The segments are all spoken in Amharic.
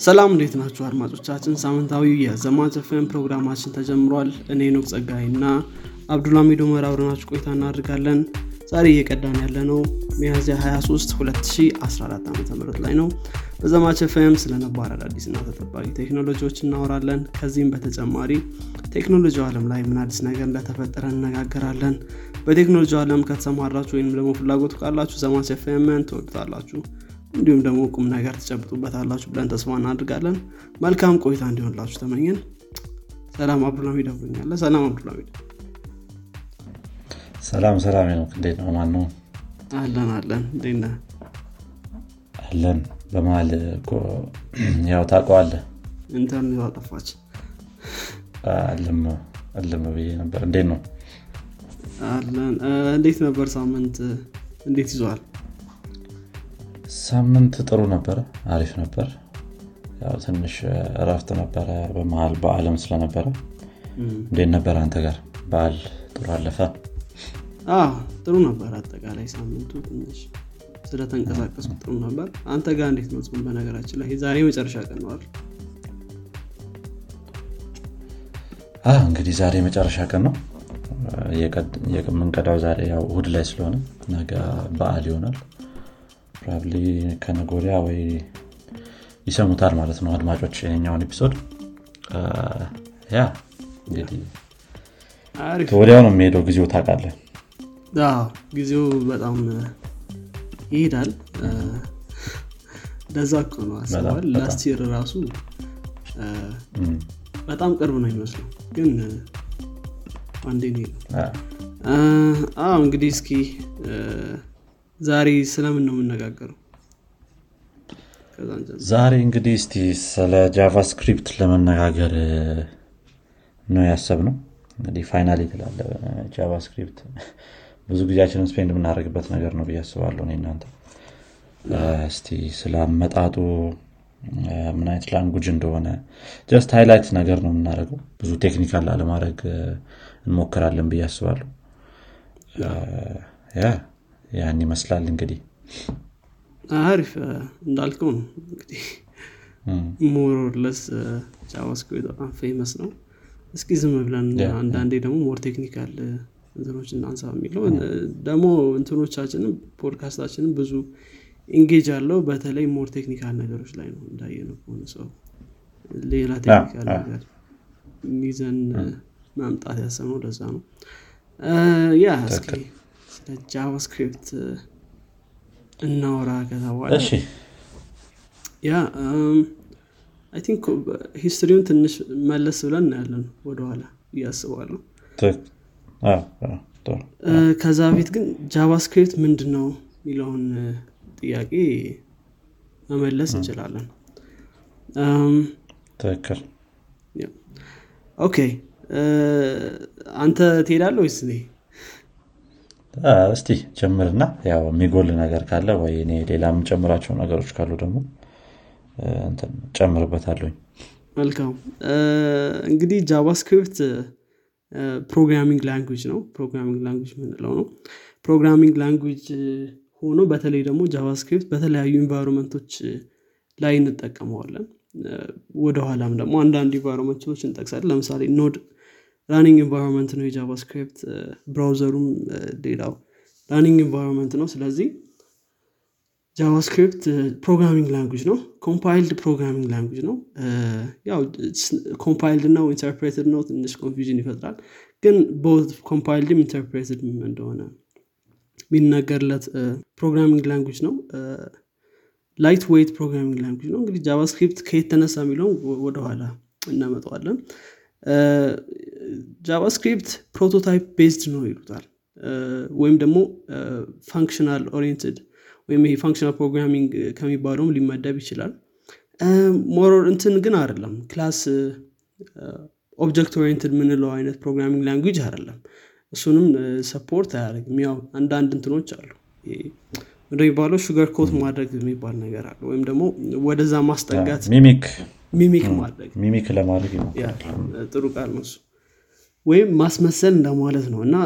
ሰላም እንዴት ናችሁ አድማጮቻችን? ሳምንታዊው የዘማች ኤፍኤም ፕሮግራማችን ተጀምሯል። እኔ ሄኖክ ጸጋይ እና አብዱልሃሚድ ኡመር ቆይታ እናደርጋለን። ዛሬ እየቀዳን ያለ ነው ሚያዝያ 23 2014 ዓ ም ላይ ነው። በዘማች ኤፍኤም ስለ ነባር አዳዲስ እና ተጠባቂ ቴክኖሎጂዎች እናወራለን። ከዚህም በተጨማሪ ቴክኖሎጂ ዓለም ላይ ምን አዲስ ነገር እንደተፈጠረ እነጋገራለን በቴክኖሎጂ ዓለም ከተሰማራችሁ ወይም ደግሞ ፍላጎቱ ካላችሁ ዘማች ኤፍኤምን ትወዱታላችሁ እንዲሁም ደግሞ ቁም ነገር ትጨብጡበታላችሁ ብለን ተስፋ እናድርጋለን መልካም ቆይታ እንዲሆንላችሁ ተመኘን። ሰላም አብዱልሚድ አብሮኛለ ሰላም አብዱልሚድ ሰላም ሰላም ነው። እንዴት ነው? ማን ነው? አለን አለን። እንዴነ አለን። በመሀል ያው ታውቀዋለ ኢንተርኔት አጠፋች አለም ብዬ ነበር። እንዴት ነው? አለን። እንዴት ነበር ሳምንት? እንዴት ይዘዋል ሳምንት ጥሩ ነበረ አሪፍ ነበር። ያው ትንሽ እረፍት ነበረ በመሀል በአለም ስለነበረ። እንዴት ነበር አንተ ጋር? በዓል ጥሩ አለፈ? ጥሩ ነበር አጠቃላይ ሳምንቱ ትንሽ። ስለተንቀሳቀሱ ጥሩ ነበር። አንተ ጋር እንዴት ነው ጽሁም በነገራችን ላይ ዛሬ መጨረሻ ቀን ነዋል እንግዲህ ዛሬ መጨረሻ ቀን ነው። የምንቀዳው ዛሬ ያው እሁድ ላይ ስለሆነ ነገ በዓል ይሆናል probably ከነጎሪያ ወይ ይሰሙታል ማለት ነው አድማጮች የኛውን episode። yeah እንግዲህ ወዲያው ነው የሚሄደው ጊዜው ታውቃለን ጊዜው በጣም ይሄዳል። ለዛ እኮ ነው አስበዋል። last year ራሱ በጣም ቅርብ ነው ይመስለው ግን አንዴ ነው እንግዲህ እስኪ ዛሬ ስለምን ነው የምነጋገረው ዛሬ እንግዲህ እስቲ ስለ JavaScript ለመነጋገር ነው ያሰብ ነው እንግዲህ finally ትላለ JavaScript ብዙ ጊዜያችንን spend የምናደርግበት ነገር ነው ብዬ አስባለሁ እናንተ። እስቲ ስለ አመጣጡ ምን አይነት language እንደሆነ just highlight ነገር ነው የምናደርገው። ብዙ technical አለማድረግ እንሞክራለን ብዬ አስባለሁ ያን ይመስላል እንግዲህ። አሪፍ እንዳልከው ነው እንግዲህ more or less JavaScript በጣም famous ነው። እስኪ ዝም ብለን አንዳንዴ ደግሞ more technical እንትኖች እናንሳ የሚለው ደግሞ እንትኖቻችንም ፖድካስታችንም ብዙ engage አለው። በተለይ more technical ነገሮች ላይ ነው እንዳየነው ከሆነ ሰው ሌላ technical ነገር ይዘን ማምጣት ያሰብነው ለዛ ነው። yeah እስኪ ስለ JavaScript እናወራ ከተባለ yeah I think history ውን ትንሽ መለስ ብለን እናያለን ወደኋላ እያስባለሁ ከዛ በፊት ግን JavaScript ምንድን ነው የሚለውን ጥያቄ መመለስ እንችላለን። ትክክል። okay። አንተ ትሄዳለ ወይስ እኔ እስቲ ጀምርና ያው የሚጎል ነገር ካለ ወይ እኔ ሌላ የምጨምራቸው ነገሮች ካሉ ደግሞ ጨምርበታለሁኝ መልካም። እንግዲህ JavaScript programming language ነው። programming language የምንለው ነው። programming language ሆኖ በተለይ ደግሞ JavaScript በተለያዩ environment ኦች ላይ እንጠቀመዋለን። ወደኋላም ደግሞ አንዳንድ environment ኦች እንጠቅሳለን። ለምሳሌ Node running environment ነው የ JavaScript browser ኡም ሌላው running environment ነው። ስለዚህ JavaScript programming language ነው። compiled programming language ነው። ያው compiled ነው interpreted ነው። ትንሽ confusion ይፈጥራል። ግን both compiled ም interpreted እንደሆነ የሚነገርለት programming language ነው። lightweight programming language ነው። እንግዲህ JavaScript ከየት ተነሳ የሚለውን ወደኋላ እናመጠዋለን JavaScript prototype based ነው ይሉታል። ወይም ደግሞ functional oriented ወይም ይሄ functional programming ከሚባለውም ሊመደብ ይችላል። more እንትን ግን አይደለም። class object oriented የምንለው አይነት programming language አይደለም። እሱንም support አያደርግም። ያው አንዳንድ እንትኖች አሉ። እንደሚባለው sugar coat ማድረግ የሚባል ነገር አለ። ወይም ደግሞ ወደዛ ማስጠጋት mimic mimic ማድረግ። mimic ለማድረግ ጥሩ ቃል ነው እሱ። ወይም ማስመሰል እንደማለት ነው። እና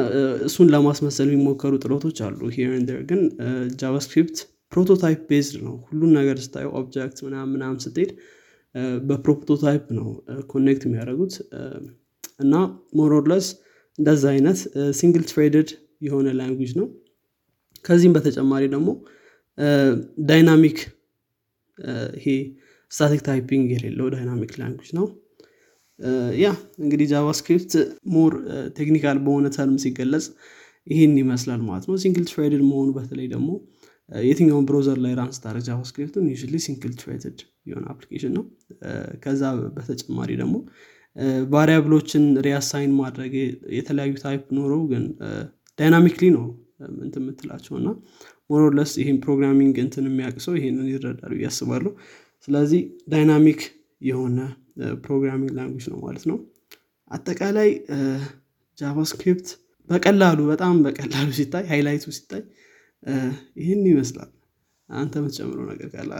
እሱን ለማስመሰል የሚሞከሩ ጥረቶች አሉ here ግን JavaScript prototype based ነው። ሁሉን ነገር ስታዩ object ምናምን ምናምን ስትሄድ በ prototype ነው connect የሚያደርጉት። እና more or less እንደዛ አይነት single threaded የሆነ language ነው። ከዚህም በተጨማሪ ደግሞ dynamic ይሄ static typing የሌለው dynamic language ነው። yeah እንግዲህ JavaScript more technical በሆነ term ሲገለጽ ይህን ይመስላል ማለት ነው። single threaded መሆኑ በተለይ ደግሞ የትኛውን browser ላይ run ስታደርግ JavaScript ን ያው single threaded የሆነ application ነው። ከዛ በተጨማሪ ደግሞ variable ኦችን reassign ማድረግ የተለያዩ type ኖረው ግን dynamically ነው እንት የምትላቸው እና more or less ይህን programming እንትን የሚያቅ ሰው ይህንን ይረዳሉ ብዬ አስባለሁ ስለዚህ dynamic የሆነ programming language ነው ማለት ነው። አጠቃላይ JavaScript በቀላሉ በጣም በቀላሉ ሲታይ highlight ኡ ሲታይ ይህን ይመስላል። አንተ የምትጨምረው ነገር ካለ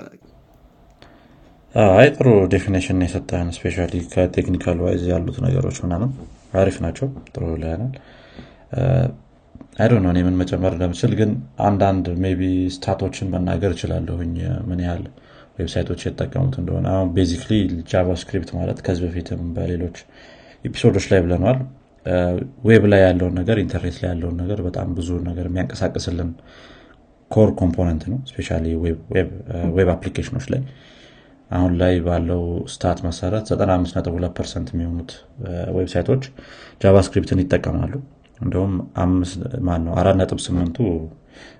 አይ ጥሩ definition የሰጠህን especially ከ technical wise ያሉት ነገሮች ምናምን አሪፍ ናቸው። ጥሩ ላያናል አይዶ ነው እኔ ምን መጨመር እንደምችል ግን አንዳንድ maybe stat ኦችን መናገር እችላለሁኝ ምን ያህል website ኦች የተጠቀሙት እንደሆነ አሁን basically JavaScript ማለት ከዚህ በፊትም በሌሎች episode ኦች ላይ ብለነዋል። web ላይ ያለውን ነገር ኢንተርኔት ላይ ያለውን ነገር በጣም ብዙ ነገር የሚያንቀሳቅስልን core component ነው። especially web application ኦች ላይ አሁን ላይ ባለው stat መሰረት 95.2 percent የሚሆኑት website ኦች JavaScript ን ይጠቀማሉ። እንደውም አራት ነጥብ ስምንቱ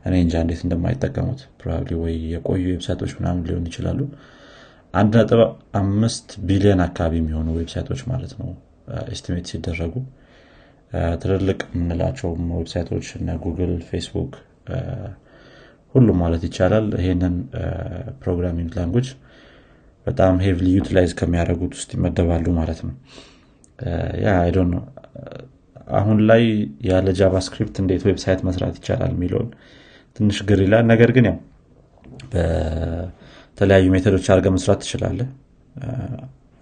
እኔ እንጃ እንዴት እንደማይጠቀሙት probably ወይ የቆዩ website ኦች ምናምን ሊሆን ይችላሉ። አንድ ነጥብ አምስት ቢሊዮን አካባቢ የሚሆኑ website ኦች ማለት ነው estimate ሲደረጉ። ትልልቅ የምንላቸውም website ኦች እነ Google Facebook ሁሉም ማለት ይቻላል ይሄንን programming language በጣም heavily utilize ከሚያደርጉት ውስጥ ይመደባሉ ማለት ነው። yeah አሁን ላይ ያለ JavaScript እንዴት website መስራት ይቻላል የሚለውን ትንሽ ግር ይላል። ነገር ግን ያው በተለያዩ method ኦች አድርገህ መስራት ትችላለህ።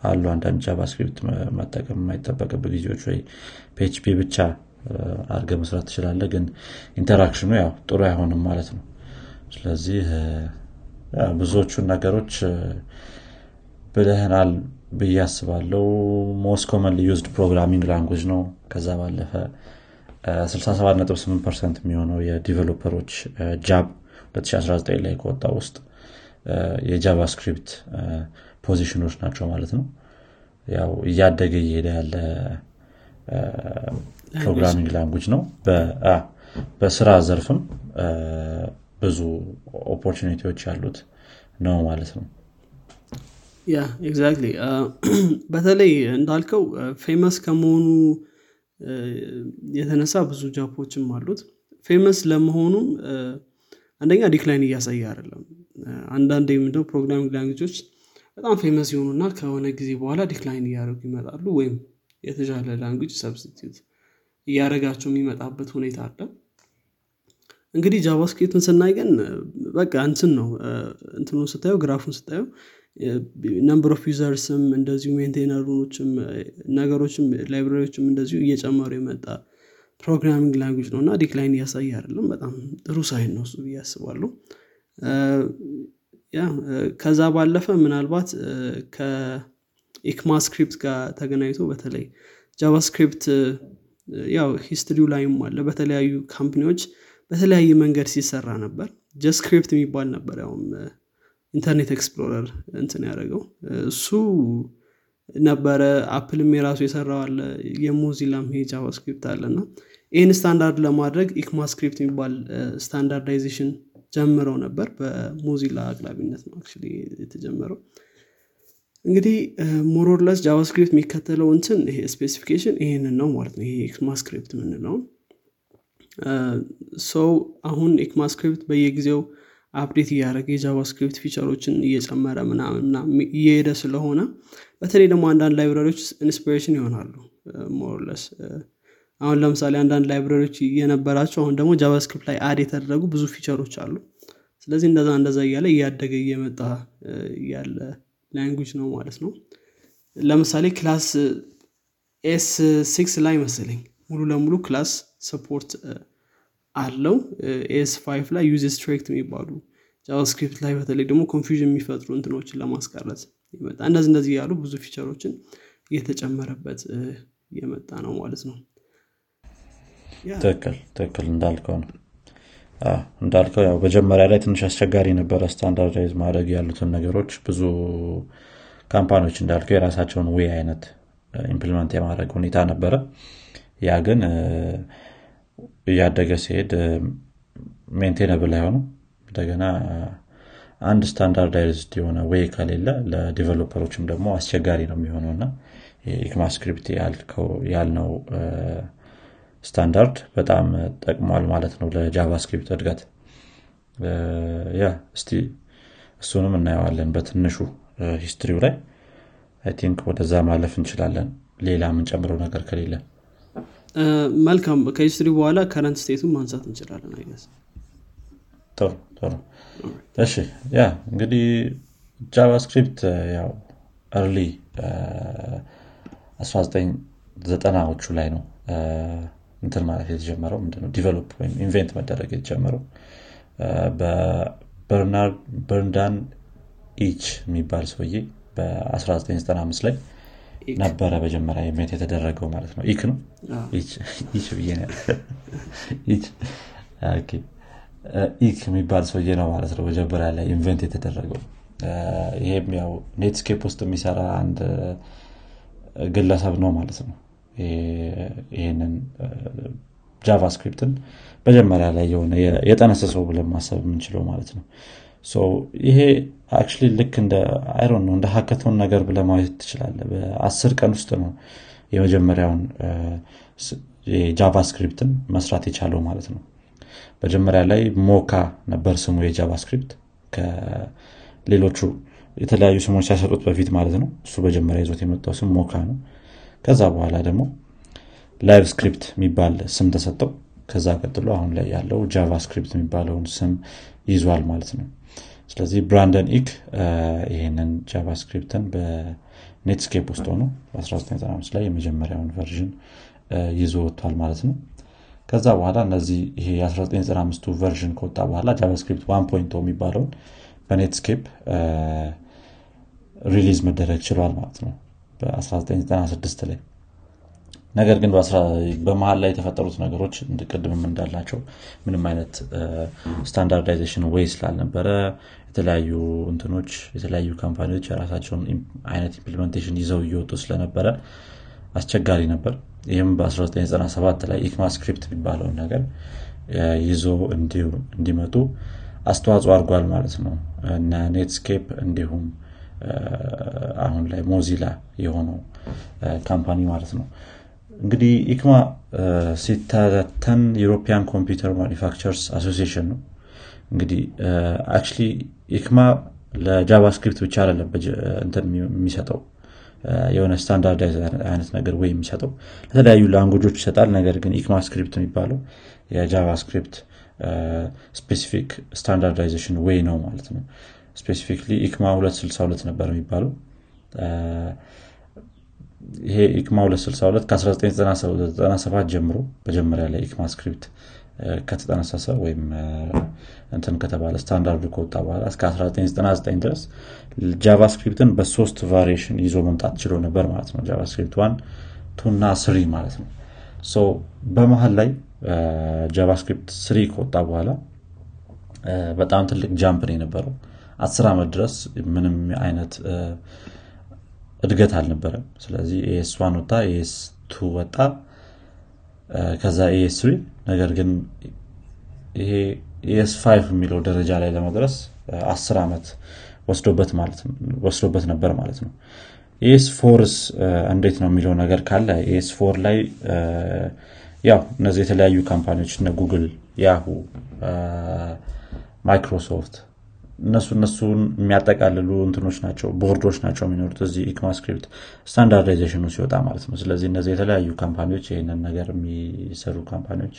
አሉ አንዳንድ JavaScript መጠቀም የማይጠበቅብህ ጊዜዎች ወይ PHP ብቻ አድርገህ መስራት ትችላለህ ግን interaction ኡ ያው ጥሩ አይሆንም ማለት ነው። ስለዚህ ብዙዎቹን ነገሮች ብለህናል ብዬ አስባለው most common used programming language ነው። ከዛ ባለፈ 678 percent የሚሆነው የ developer ኦች job 2019 ላይ ከወጣ ውስጥ የ JavaScript position ኦች ናቸው ማለት ነው። ያው እያደገ እየሄደ ያለ programming language ነው። በስራ ዘርፍም ብዙ opportunity ዎች ያሉት ነው ማለት ነው yeah exactly። በተለይ እንዳልከው famous ከመሆኑ የተነሳ ብዙ job ኦችም አሉት። famous ለመሆኑም አንደኛ decline እያሳየ አይደለም። አንዳንድ የምንወደው programming language ኦች በጣም famous የሆኑና ከሆነ ጊዜ በኋላ decline እያደረጉ ይመጣሉ ወይም የተሻለ language substitute እያደረጋቸው የሚመጣበት ሁኔታ አለ። እንግዲህ JavaScript ን ስናይ ግን በቃ እንትን ነው። እንትኑ ስታየው graph ኡን ስታየው number of users ም እንደዚሁ maintainer ኦችም ነገሮችም library ዎችም እንደዚሁ እየጨመሩ የመጣ programming language ነው እና decline እያሳየ አይደለም። በጣም ጥሩ sign ነው እሱ ብዬ አስባለሁ። yeah ከዛ ባለፈ ምናልባት ከ ECMAScript ጋር ተገናኝቶ በተለይ JavaScript ያው history ው ላይም አለ በተለያዩ company ዎች በተለያየ መንገድ ሲሰራ ነበር። JScript የሚባል ነበር ያውም Internet Explorer እንትን ያደረገው። እሱ ነበረ Apple ም የራሱ የሰራው አለ የ Mozilla ም ይሄ JavaScript አለ እና ይህን ስታንዳርድ ለማድረግ ECMAScript የሚባል standardization ጀምረው ነበር በ Mozilla አቅራቢነት ነው የተጀመረው። እንግዲህ more or less JavaScript የሚከተለው እንትን ይሄ specification ይህንን ነው ማለት ነው። ይሄ ECMAScript የምንለውን ሰው አሁን ECMAScript በየጊዜው update እያደረገ የ JavaScript feature ኦችን እየጨመረ ምናምን እየሄደ ስለሆነ በተለይ ደግሞ አንዳንድ library ዎች inspiration ይሆናሉ። more or less አሁን ለምሳሌ አንዳንድ library ዎች የነበራቸው አሁን ደግሞ JavaScript ላይ add የተደረጉ ብዙ feature ኦች አሉ። ስለዚህ እንደዛ እንደዛ እያለ እያደገ እየመጣ ያለ language ነው ማለት ነው። ለምሳሌ class ES six ላይ መሰለኝ ሙሉ ለሙሉ class support አለው። ES five ላይ use strict የሚባሉ JavaScript ላይ በተለይ ደግሞ confusion የሚፈጥሩ እንትኖችን ለማስቀረት ይመጣ እነዚህ እንደዚህ ያሉ ብዙ feature ኦችን እየተጨመረበት እየመጣ ነው ማለት ነው። ትክክል ትክክል እንዳልከው ነው። እንዳልከው ያው መጀመሪያ ላይ ትንሽ አስቸጋሪ ነበረ standardize ማድረግ ያሉትን ነገሮች። ብዙ company ዎች እንዳልከው የራሳቸውን way አይነት implement የማድረግ ሁኔታ ነበረ። ያ ግን እያደገ ሲሄድ maintainable አይሆኑም እንደገና አንድ standardized የሆነ way ከሌለ ለ developer ኦችም ደግሞ አስቸጋሪ ነው የሚሆነው እና የ ECMAScript ያልነው ስታንዳርድ በጣም ጠቅሟል ማለት ነው ለ JavaScript እድገት። Yeah እስቲ እሱንም እናየዋለን በትንሹ history ው ላይ። I think ወደዛ ማለፍ እንችላለን። ሌላ የምንጨምረው ነገር ከሌለ መልካም ከ history በኋላ current state ኡን ማንሳት እንችላለን I guess ጥሩ ጥሩ። እሺ yeah እንግዲህ JavaScript ያው early 1990ዎቹ ላይ ነው እንትን ማለት የተጀመረው ምንድነው? develop ወይም invent መደረግ የተጀመረው በ Brendan Eich የሚባል ሰውዬ በ1995 ላይ ነበረ መጀመሪያ invent የተደረገው ማለት ነው። ኢክ ነው? ብዬ ኢክ የሚባል ሰውዬ ነው ማለት ነው መጀመሪያ ላይ invent የተደረገው። ይሄም ያው Netscape ውስጥ የሚሰራ አንድ ግለሰብ ነው ማለት ነው። ይህንን JavaScript ን መጀመሪያ ላይ የሆነ የጠነሰሰው ብለን ማሰብ የምንችለው ማለት ነው። ይሄ actually ልክ እንደ አይሮን ነው እንደ hackathon ነገር ብለህ ማየት ትችላለህ በአስር ቀን ውስጥ ነው የመጀመሪያውን የ JavaScript ን መስራት የቻለው ማለት ነው። መጀመሪያ ላይ Mocha ነበር ስሙ የ JavaScript። ከሌሎቹ የተለያዩ ስሞች ሳይሰጡት በፊት ማለት ነው። እሱ መጀመሪያ ይዞት የመጣው ስም Mocha ነው። ከዛ በኋላ ደግሞ LiveScript የሚባል ስም ተሰጠው። ከዛ ቀጥሎ አሁን ላይ ያለው JavaScript የሚባለውን ስም ይዟል ማለት ነው ስለዚህ Brendan Eich ይህንን JavaScript ን በ Netscape ውስጥ ሆኖ በ1995 ላይ የመጀመሪያውን version ይዞ ወጥቷል ማለት ነው። ከዛ በኋላ እነዚህ ይሄ የ1995 version ከወጣ በኋላ JavaScript one point የሚባለውን በ Netscape release መደረግ ችሏል ማለት ነው። በ1996 ላይ ነገር ግን በመሀል ላይ የተፈጠሩት ነገሮች ቅድምም እንዳልነው ምንም አይነት standardization way ስላልነበረ የተለያዩ እንትኖች የተለያዩ company ዎች የራሳቸውን አይነት implementation ይዘው እየወጡ ስለነበረ አስቸጋሪ ነበር። ይህም በ1997 ላይ ECMAScript የሚባለውን ነገር ይዞ እንዲመጡ አስተዋጽኦ አድርጓል ማለት ነው። እና Netscape እንዲሁም አሁን ላይ Mozilla የሆነው company ማለት ነው እንግዲህ ECMA ሲተነተን European Computer Manufacturers Association ነው። እንግዲህ actually ECMA ለ JavaScript ብቻ አይደለም እንትን የሚሰጠው የሆነ ስታንዳርድ አይነት ነገር way የሚሰጠው ለተለያዩ language ኦች ይሰጣል። ነገር ግን ECMAScript የሚባለው የ JavaScript specific standardization way ነው ማለት ነው። specifically ECMA 262 ነበር የሚባለው ይሄ ECMA 262 ከ1997 ጀምሮ መጀመሪያ ላይ ECMAScript ከተጠነሰሰ ወይም እንትን ከተባለ ስታንዳርዱ ከወጣ በኋላ እስከ 1999 ድረስ JavaScript ን በሶስት version ይዞ መምጣት ችሎ ነበር ማለት ነው። JavaScript one two ና three ማለት ነው። በመሀል ላይ JavaScript three ከወጣ በኋላ በጣም ትልቅ jump ነው የነበረው። አስር ዓመት ድረስ ምንም አይነት እድገት አልነበረም። ስለዚህ ES one ወጣ ES two ወጣ ከዛ ES three። ነገር ግን ይሄ ES five የሚለው ደረጃ ላይ ለመድረስ አስር ዓመት ወስዶበት ነበር ማለት ነው። ኤስ ፎርስ እንዴት ነው የሚለው ነገር ካለ ES four ላይ ያው እነዚህ የተለያዩ company ዎች እነ Google Yahoo Microsoft እነሱ እነሱን የሚያጠቃልሉ እንትኖች ናቸው ቦርዶች ናቸው የሚኖሩት እዚህ ECMAScript standardization ኡ ሲወጣ ማለት ነው። ስለዚህ እነዚህ የተለያዩ company ዎች ይህንን ነገር የሚሰሩ company ዎች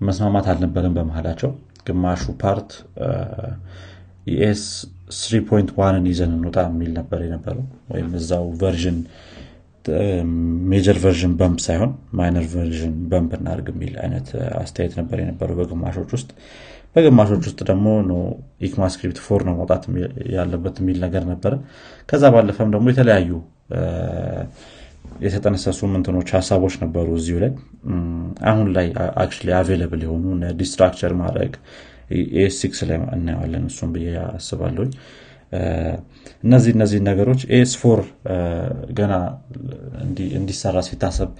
መስማማት አልነበረም በመሀላቸው ግማሹ part ES 3.1ን ይዘን እንውጣ የሚል ነበር የነበረው። ወይም እዛው version major version bump ሳይሆን minor version bump እናርግ የሚል አይነት አስተያየት ነበር የነበረው በግማሾች ውስጥ በግማሾች ውስጥ ደግሞ ECMAScript four ነው መውጣት ያለበት የሚል ነገር ነበረ። ከዛ ባለፈም ደግሞ የተለያዩ የተጠነሰሱ ምንትኖች ሀሳቦች ነበሩ እዚሁ ላይ። አሁን ላይ actually available የሆኑ destructure ማድረግ ኤስ ሲክስ ላይ እናየዋለን እሱም ብዬ አስባለሁኝ። እነዚህ እነዚህ ነገሮች ES four ገና እንዲሰራ ሲታሰብ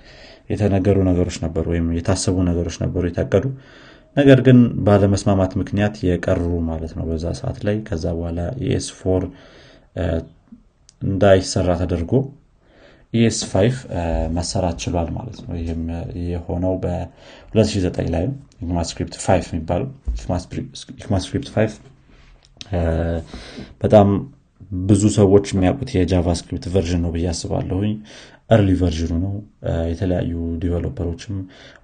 የተነገሩ ነገሮች ነበሩ ወይም የታሰቡ ነገሮች ነበሩ የታቀዱ ነገር ግን ባለመስማማት ምክንያት የቀሩ ማለት ነው በዛ ሰዓት ላይ። ከዛ በኋላ ES 4 እንዳይሰራ ተደርጎ ES 5 መሰራት ችሏል ማለት ነው። ይህም የሆነው በ2009 ላይ ECMAScript 5 የሚባለው። ECMAScript 5 በጣም ብዙ ሰዎች የሚያውቁት የ JavaScript version ነው ብዬ አስባለሁኝ። early version ኡ ነው። የተለያዩ developer ኦችም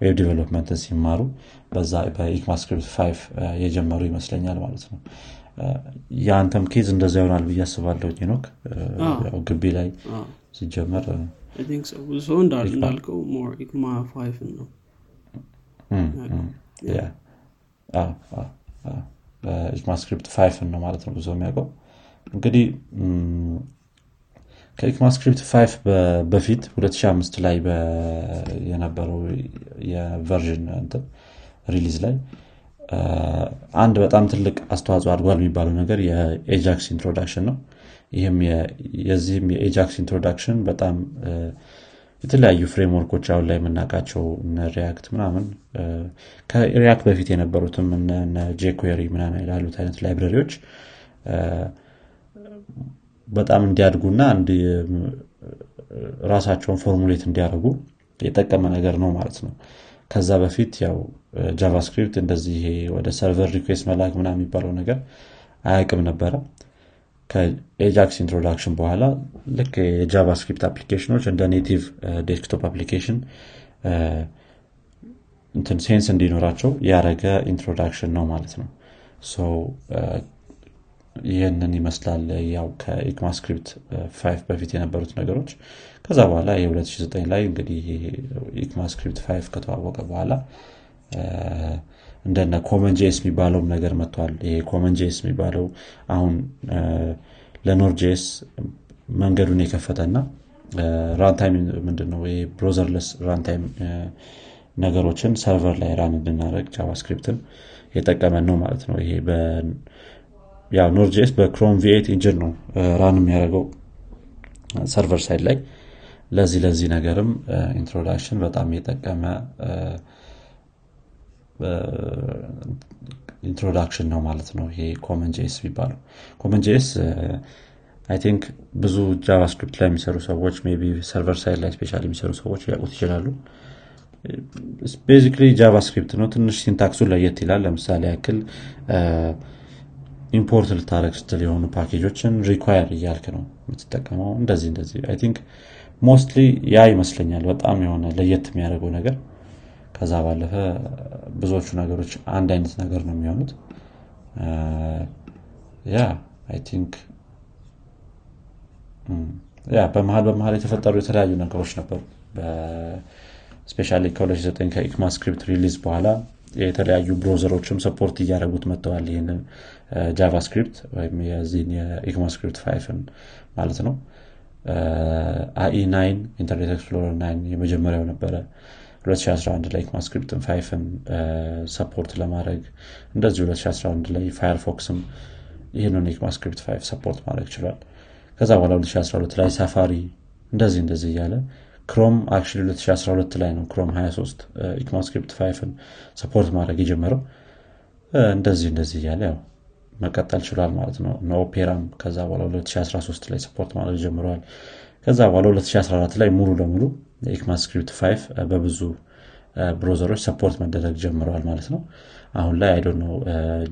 web development ን ሲማሩ በዛ በ ECMAScript 5 የጀመሩ ይመስለኛል ማለት ነው። የአንተም case እንደዛ ይሆናል ብዬ አስባለሁ ኖክ ግቢ ላይ ሲጀመር ሰው እንዳልከው ECMA five ን ነው። ECMAScript five ን ነው ማለት ነው ብዙ የሚያውቀው እንግዲህ ከ ECMAScript five በፊት 2005 ላይ የነበረው የ version release ላይ አንድ በጣም ትልቅ አስተዋጽኦ አድርጓል የሚባለው ነገር የ Ajax introduction ነው። ይህም የዚህም የ Ajax introduction በጣም የተለያዩ framework ኦች አሁን ላይ የምናውቃቸው React ምናምን ከ React በፊት የነበሩትም jQuery ምናምን ላሉት አይነት library ዎች በጣም እንዲያድጉና ራሳቸውን formulate እንዲያደርጉ የጠቀመ ነገር ነው ማለት ነው። ከዛ በፊት ያው JavaScript እንደዚህ ወደ server request መላክ ምናምን የሚባለው ነገር አያቅም ነበረ። ከ Ajax introduction በኋላ ልክ የ JavaScript application ኦች እንደ native desktop application እንትን sense እንዲኖራቸው ያደረገ introduction ነው ማለት ነው ይህንን ይመስላል። ያው ከ ECMAScript five በፊት የነበሩት ነገሮች። ከዛ በኋላ የ2009 ላይ እንግዲህ ECMAScript five ከተዋወቀ በኋላ እንደነ CommonJS የሚባለውም ነገር መጥቷል። ይሄ CommonJS የሚባለው አሁን ለ Node.js መንገዱን የከፈተና runtime ምንድነው? browserless runtime ነገሮችን server ላይ run እንድናደረግ JavaScript ን የጠቀመን ነው ማለት ነው። ይሄ ያው Node.js በ Chrome V8 engine ነው run የሚያደርገው server side ላይ። ለዚህ ለዚህ ነገርም introduction በጣም የጠቀመ introduction ነው ማለት ነው ይሄ CommonJS የሚባለው። CommonJS I think ብዙ JavaScript ላይ የሚሰሩ ሰዎች ቢ server side ላይ special የሚሰሩ ሰዎች ሊያውቁት ይችላሉ። basically JavaScript ነው። ትንሽ syntax ኡ ለየት ይላል። ለምሳሌ ያክል import ልታደረግ ስትል የሆኑ package ኦችን require እያልክ ነው የምትጠቀመው። እንደዚህ እንደዚህ I think mostly ያ ይመስለኛል በጣም የሆነ ለየት የሚያደርገው ነገር። ከዛ ባለፈ ብዙዎቹ ነገሮች አንድ አይነት ነገር ነው የሚሆኑት። ያ I think ያ በመሀል በመሀል የተፈጠሩ የተለያዩ ነገሮች ነበሩ። especially ከ2009 ከ ECMAScript release በኋላ የተለያዩ browser ኦችም support እያደረጉት መጥተዋል ይህንን JavaScript ወይም የዚህን የ ECMAScript five ን ማለት ነው። IE nine Internet Explorer nine የመጀመሪያው ነበረ። 2011 ላይ ECMAScript ን five ን support ለማድረግ እንደዚህ 2011 ላይ Firefox ም ይህንን ECMAScript five support ማድረግ ችሏል። ከዛ በኋላ 2012 ላይ Safari እንደዚህ እንደዚህ እያለ Chrome አክ 2012 ላይ ነው Chrome 23 ECMAScript five ን support ማድረግ የጀመረው። እንደዚህ እንደዚህ እያለ ያው መቀጠል ችሏል ማለት ነው። Opera ም ከዛ በኋላ 2013 ላይ support ማድረግ ጀምረዋል። ከዛ በኋላ 2014 ላይ ሙሉ ለሙሉ ECMAScript 5 በብዙ browser ኦች support መደረግ ጀምረዋል ማለት ነው። አሁን ላይ I don't know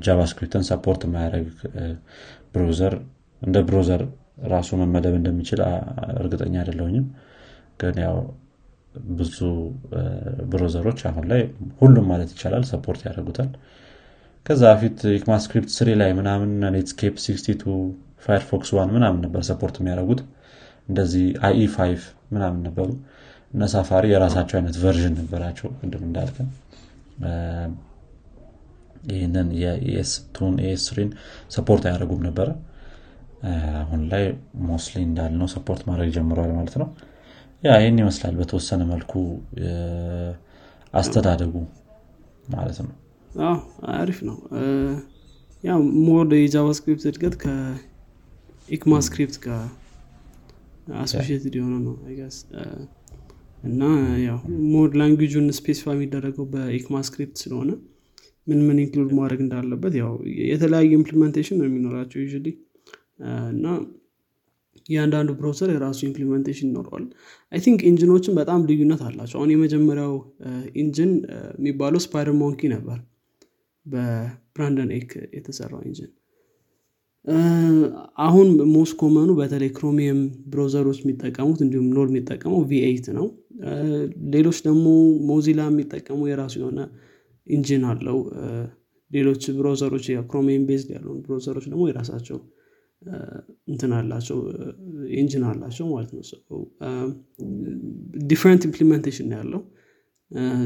JavaScript ን support የማያደረግ browser እንደ browser ራሱ መመደብ እንደሚችል እርግጠኛ አይደለውኝም ግን ያው ብዙ browser ኦች አሁን ላይ ሁሉም ማለት ይቻላል support ያደርጉታል። ከዛ በፊት ECMAScript three ላይ ምናምን Netscape 62 Firefox one ምናምን ነበር support የሚያደርጉት። እንደዚህ IE five ምናምን ነበሩ። እነ Safari የራሳቸው አይነት version ነበራቸው ቅድም እንዳልከን ይህንን የኤስቱን ኤስሪን ሰፖርት አያደርጉም ነበረ። አሁን ላይ mostly እንዳልነው support ማድረግ ጀምረዋል ማለት ነው ያ ይህን ይመስላል በተወሰነ መልኩ አስተዳደጉ ማለት ነው። አሪፍ ነው። ያው more የ JavaScript እድገት ከ ECMAScript ጋር associated የሆነ ነው እና ያው ሞድ language ኡን specify የሚደረገው በ ECMAScript ስለሆነ ምን ምን include ማድረግ እንዳለበት ያው የተለያዩ implementation ነው የሚኖራቸው ዩ እና እያንዳንዱ browser የራሱ implementation ይኖረዋል። I think engine ኦችን በጣም ልዩነት አላቸው። አሁን የመጀመሪያው engine የሚባለው SpiderMonkey ነበር። በብራንደን ኤክ የተሰራው engine አሁን most common ኡ በተለይ Chromium browser ኦች የሚጠቀሙት እንዲሁም Node የሚጠቀመው V8 ነው። ሌሎች ደግሞ Mozilla የሚጠቀሙ የራሱ የሆነ engine አለው። ሌሎች browser ኦች Chromium based ያለውን browser ኦች ደግሞ የራሳቸው እንትን አላቸው engine አላቸው ማለት ነው። different implementation ያለው።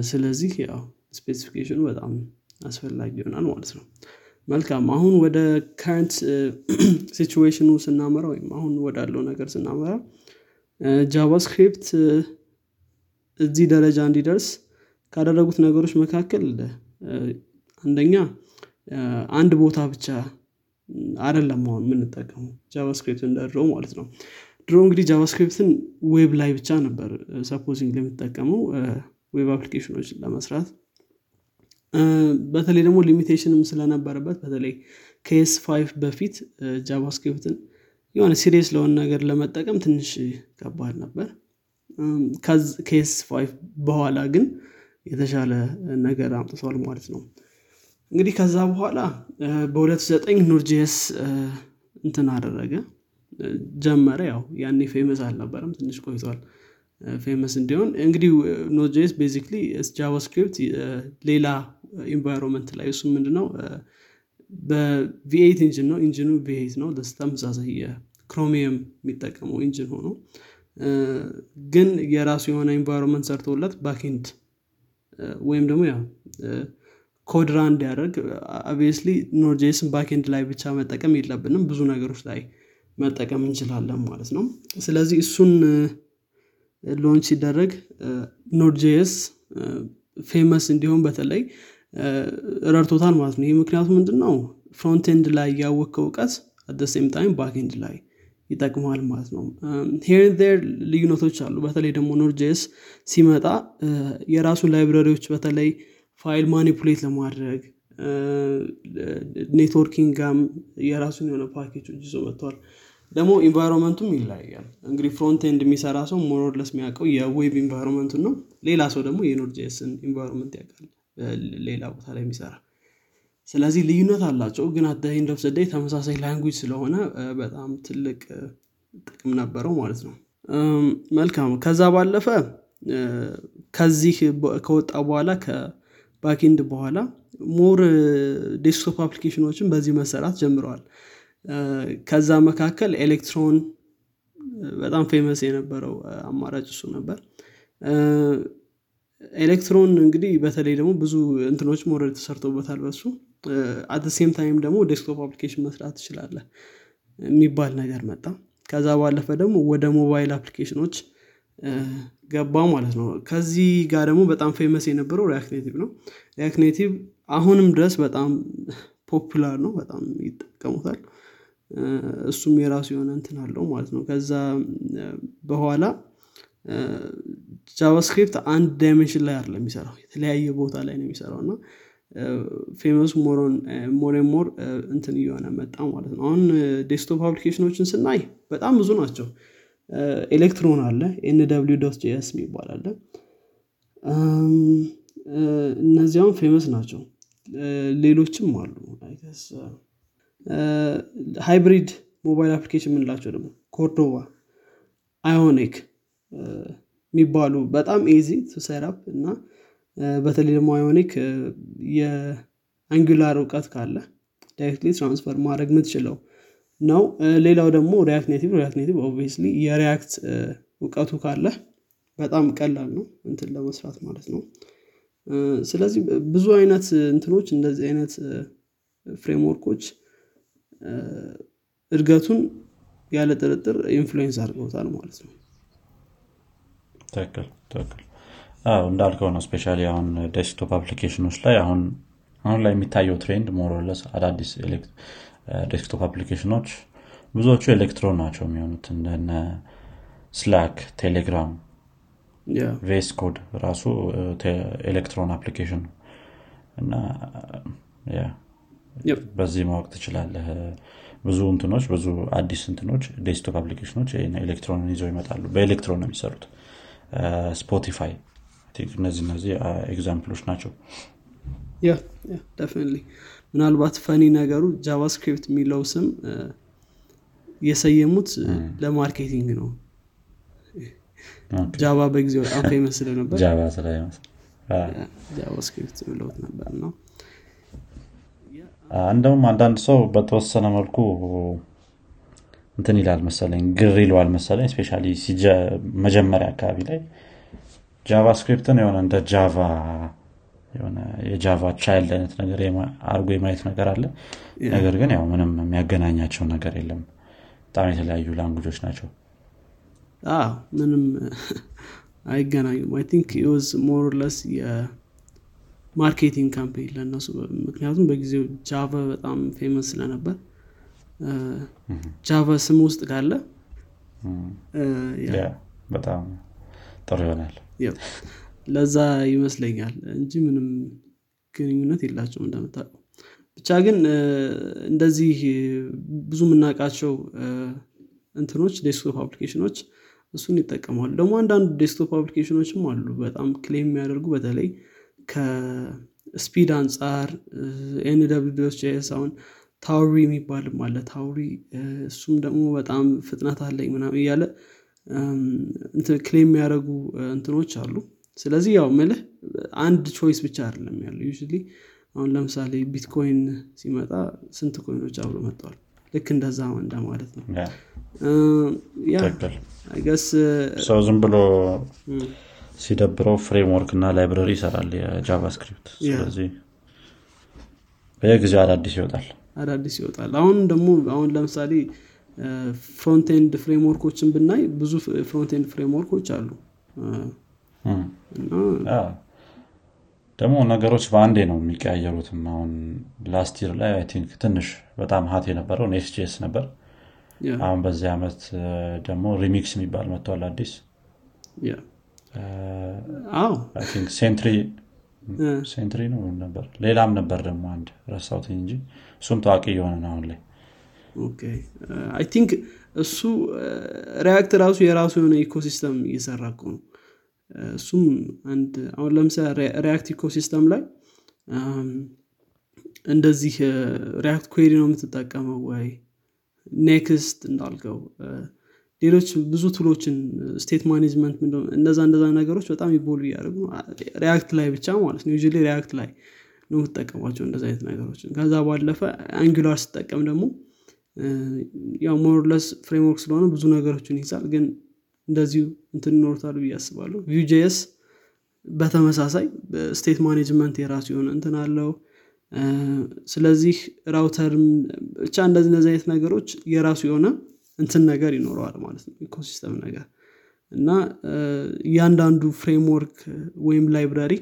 ስለዚህ ያው specification ኑ በጣም አስፈላጊ ይሆናል ማለት ነው። መልካም አሁን ወደ current situation ኑ ስናመራ ወይም አሁን ወዳለው ነገር ስናመራ JavaScript እዚህ ደረጃ እንዲደርስ ካደረጉት ነገሮች መካከል አንደኛ አንድ ቦታ ብቻ አደለም አሁን የምንጠቀመው JavaScript እንደድሮ ማለት ነው። ድሮ እንግዲህ JavaScript ን web ላይ ብቻ ነበር supposedly ለሚጠቀመው web application ኖች ለመስራት። በተለይ ደግሞ limitation ም ስለነበረበት በተለይ ከ ES five በፊት JavaScript ን የሆነ serious ለሆነ ነገር ለመጠቀም ትንሽ ከባድ ነበር። ከ ES five በኋላ ግን የተሻለ ነገር አምጥቷል ማለት ነው እንግዲህ ከዛ በኋላ በ2009 Node.js እንትን አደረገ። ጀመረ። ያው ያኔ famous አልነበረም ትንሽ ቆይቷል። famous እንዲሆን እንግዲህ Node.js basically JavaScript ሌላ environment ላይ እሱ ምንድነው? በ V8 engine ነው። ኢንጂኑ ቪኤት ነው። ተመሳሳይ የ Chromium የሚጠቀመው engine ሆኖ። ግን የራሱ የሆነ environment ሰርቶለት backend ወይም ደግሞ ያ ኮድ ራን እንዲያደርግ obviously Node.js ን backend ላይ ብቻ መጠቀም የለብንም። ብዙ ነገሮች ላይ መጠቀም እንችላለን ማለት ነው። ስለዚህ እሱን launch ሲደረግ Node.js famous እንዲሆን በተለይ ረድቶታል ማለት ነው። ይህ ምክንያቱ ምንድነው? frontend ላይ ያወቀው እውቀት at the same time backend ላይ ይጠቅመዋል ማለት ነው። ሄር ልዩነቶች አሉ። በተለይ ደግሞ Node.js ሲመጣ የራሱ library ዎች በተለይ file manipulate ለማድረግ networking ጋም የራሱን የሆነ ፓኬጆች ይዞ መጥተዋል ደግሞ environment ኡም ይለያያል። እንግዲህ front end የሚሰራ ሰው more or less የሚያውቀው የ web environment ኡን ነው። ሌላ ሰው ደግሞ የ Node.js ን environment ያውቃል። ሌላ ቦታ ላይ የሚሰራ። ስለዚህ ልዩነት አላቸው። ግን at the end of ተመሳሳይ language ስለሆነ በጣም ትልቅ ጥቅም ነበረው ማለት ነው። መልካም። ከዛ ባለፈ ከዚህ ከወጣ በኋላ ከ backend በኋላ more desktop application ኖችን በዚህ መሰራት ጀምረዋል። ከዛ መካከል ኤሌክትሮን በጣም famous የነበረው አማራጭ እሱ ነበር። ኤሌክትሮን እንግዲህ በተለይ ደግሞ ብዙ እንትኖች more or less ተሰርቶበታል በሱ። at same time ደግሞ desktop application መስራት ትችላለህ የሚባል ነገር መጣ። ከዛ ባለፈ ደግሞ ወደ mobile application ኖች ገባ ማለት ነው። ከዚህ ጋር ደግሞ በጣም famous የነበረው React Native ነው። React Native አሁንም ድረስ በጣም popular ነው። በጣም ይጠቀሙታል። እሱም የራሱ የሆነ እንትን አለው ማለት ነው። ከዛ በኋላ JavaScript አንድ dimension ላይ አለ የሚሰራው። የተለያየ ቦታ ላይ ነው የሚሰራው እና famous more more እንትን እየሆነ መጣ ማለት ነው። አሁን desktop application ኖችን ስናይ በጣም ብዙ ናቸው ኤሌክትሮን አለ N dot js የሚባል አለ። እነዚያም famous ናቸው። ሌሎችም አሉ hybrid mobile application የምንላቸው ደግሞ Cordova Ionic የሚባሉ በጣም easy setup እና በተለይ ደግሞ Ionic የ Angular እውቀት ካለ directly transfer ማድረግ የምትችለው ነው። ሌላው ደግሞ React Native React Native obviously የ React እውቀቱ ካለ በጣም ቀላል ነው እንትን ለመስራት ማለት ነው። ስለዚህ ብዙ አይነት እንትኖች እንደዚህ አይነት framework ኦች እድገቱን ያለ ጥርጥር influence አድርገውታል ማለት ነው። ትክክል ትክክል። እንዳልከው ነው። ስፔሻ አሁን desktop application ኖች ላይ አሁን አሁን ላይ የሚታየው trend more or less አዳዲስ desktop application ኖች ብዙዎቹ ኤሌክትሮን ናቸው የሚሆኑት። እንደነ Slack Telegram VS Code ራሱ Electron application ነው። እና በዚህ ማወቅ ትችላለህ። ብዙ እንትኖች ብዙ አዲስ እንትኖች desktop application ኖች Electron ን ይዘው ይመጣሉ። በኤሌክትሮን ነው የሚሰሩት። Spotify እነዚህ እነዚህ example ኦች ናቸው። yeah definitely ምናልባት funny ነገሩ JavaScript የሚለው ስም የሰየሙት ለ marketing ነው። Java በጊዜው በጣም famous ስለነበር JavaScript ብለውት ነበር ነው። እንደውም አንዳንድ ሰው በተወሰነ መልኩ እንትን ይላል መሰለኝ ግር ይለዋል መሰለኝ ስፔሻ መጀመሪያ አካባቢ ላይ። JavaScript ን የሆነ እንደ Java የሆነ የ Java child አይነት ነገር አርጎ የማየት ነገር አለ። ነገር ግን ያው ምንም የሚያገናኛቸው ነገር የለም። በጣም የተለያዩ language ኦች ናቸው። ምንም አይገናኙም። I think was more or less የ marketing campaign ለእነሱ ምክንያቱም በጊዜው Java በጣም famous ስለነበር Java ስም ውስጥ ካለ በጣም ጥሩ ይሆናል ለዛ ይመስለኛል እንጂ ምንም ግንኙነት የላቸውም እንደምታውቀው። ብቻ ግን እንደዚህ ብዙ የምናውቃቸው እንትኖች desktop application ኦች እሱን ይጠቀማሉ። ደግሞ አንዳንድ desktop application ኦችም አሉ በጣም claim የሚያደርጉ በተለይ ከ speed አንጻር NW ዎች አሁን Tauri የሚባልም አለ። Tauri እሱም ደግሞ በጣም ፍጥነት አለኝ ምናምን እያለ claim የሚያደርጉ እንትኖች አሉ ስለዚህ ያው ምልህ አንድ choice ብቻ አይደለም ያለው ያው አሁን ለምሳሌ ቢትኮይን ሲመጣ ስንት coin ኦች አብሮ መጥተዋል? ልክ እንደዛ እንደማለት ነው። ሰው ዝም ብሎ ሲደብረው framework እና library ይሰራል የ JavaScript ስለዚህ በየጊዜው አዳዲስ ይወጣል። አዳዲስ ይወጣል። አሁን ደግሞ አሁን ለምሳሌ frontend framework ኦችን ብናይ ብዙ frontend framework ኦች አሉ ደግሞ ነገሮች በአንዴ ነው የሚቀያየሩትም። አሁን last year I think ትንሽ በጣም hot የነበረው Next ነበር። አሁን በዚህ ዓመት ደግሞ Remix የሚባል መጥተዋል አዲስ። Sentry ነው ነበር። ሌላም ነበር ደግሞ አንድ ረሳውት እንጂ እሱም ታዋቂ የሆነ ነው አሁን ላይ። I think እሱ React ራሱ የራሱ የሆነ ecosystem እየሰራ ነው እሱም አንድ አሁን ለምሳሌ React ecosystem ላይ እንደዚህ React Query ነው የምትጠቀመው ወይ? Next እንዳልከው ሌሎች ብዙ tool ኦችን state management እንደዛ እንደዛ ነገሮች በጣም evolve እያደርጉ React ላይ ብቻ ማለት ነው። ያው React ላይ ነው የምትጠቀሟቸው እንደዚ አይነት ነገሮችን። ከዛ ባለፈ Angular ስጠቀም ደግሞ ያው more or less framework ስለሆነ ብዙ ነገሮችን ይይዛል። ግን እንደዚሁ እንትን ይኖሩታል ብዬ አስባለሁ። Vue.js በተመሳሳይ state management የራሱ የሆነ እንትን አለው። ስለዚህ router ብቻ እንደዚህ እንደዚህ አይነት ነገሮች የራሱ የሆነ እንትን ነገር ይኖረዋል ማለት ነው። ecosystem ነገር እና እያንዳንዱ framework ወይም library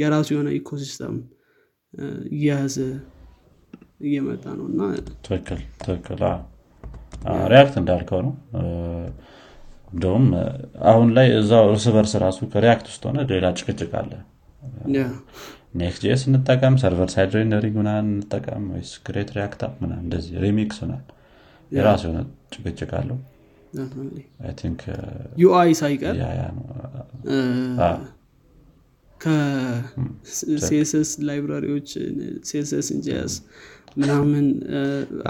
የራሱ የሆነ ecosystem እየያዘ እየመጣ ነው እና ትክክል ትክክል። React እንዳልከው ነው እንደውም አሁን ላይ እዛው እርስ በርስ ራሱ ከ React ውስጥ ሆነ ሌላ ጭቅጭቅ አለ። Next.js እንጠቀም server side rendering ምናምን እንጠቀም ወይስ create React ምና እንደዚህ Remix ናል የራሱ የሆነ ጭቅጭቅ አለው። UI ሳይቀር ከ CSS library ዎች CSS in JS ምናምን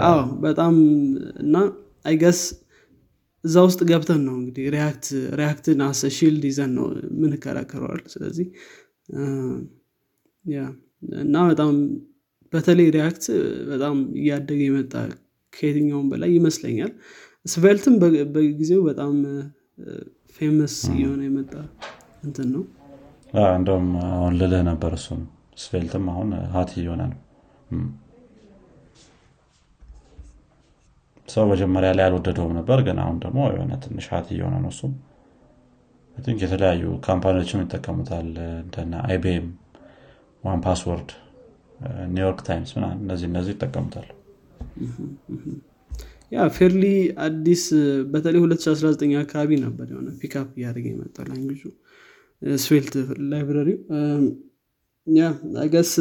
አዎ በጣም እና I guess እዛ ውስጥ ገብተን ነው እንግዲህ React React ን as a shield ይዘን ነው ምንከራከረዋል ስለዚህ እና በጣም በተለይ React በጣም እያደገ የመጣ ከየትኛውም በላይ ይመስለኛል። Svelte ም በጊዜው በጣም famous እየሆነ የመጣ እንትን ነው። እንደውም አሁን ልልህ ነበር እሱም Svelte ም አሁን hot እየሆነ ነው ሰው መጀመሪያ ላይ አልወደደውም ነበር ግን አሁን ደግሞ የሆነ ትንሽ hot እየሆነ ነው እሱም። think የተለያዩ company ዎችም ይጠቀሙታል እንደነ IBM 1Password New York Times ምናምን እነዚህ እነዚህ ይጠቀሙታል። yeah fairly አዲስ በተለይ 2019 አካባቢ ነበር የሆነ pick up እያደረገ የመጣው language ኡ Svelte library yeah guess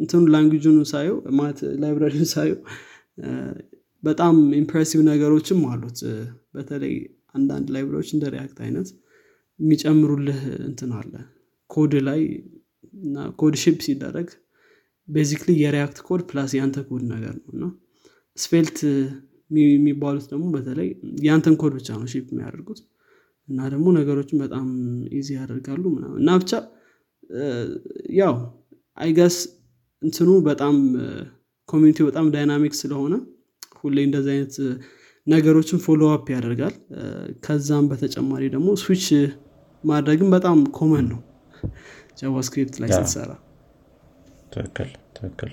እንትኑ language ኡን ሳየው ማለት library ን ሳየው በጣም impressive ነገሮችም አሉት። በተለይ አንዳንድ library ዎች እንደ React አይነት የሚጨምሩልህ እንትን አለ። ኮድ ላይ እና code ship ሲደረግ basically የ React code plus የአንተ ኮድ ነገር ነው። እና Svelte የሚባሉት ደግሞ በተለይ የአንተን ኮድ ብቻ ነው ship የሚያደርጉት። እና ደግሞ ነገሮችን በጣም easy ያደርጋሉ ምናምን እና ብቻ ያው I guess እንትኑ በጣም community ው በጣም dynamic ስለሆነ ሁሌ እንደዚህ አይነት ነገሮችን follow up ያደርጋል። ከዛም በተጨማሪ ደግሞ ስዊች ማድረግም በጣም common ነው። JavaScript ላይ ስትሰራ። ትክክል ትክክል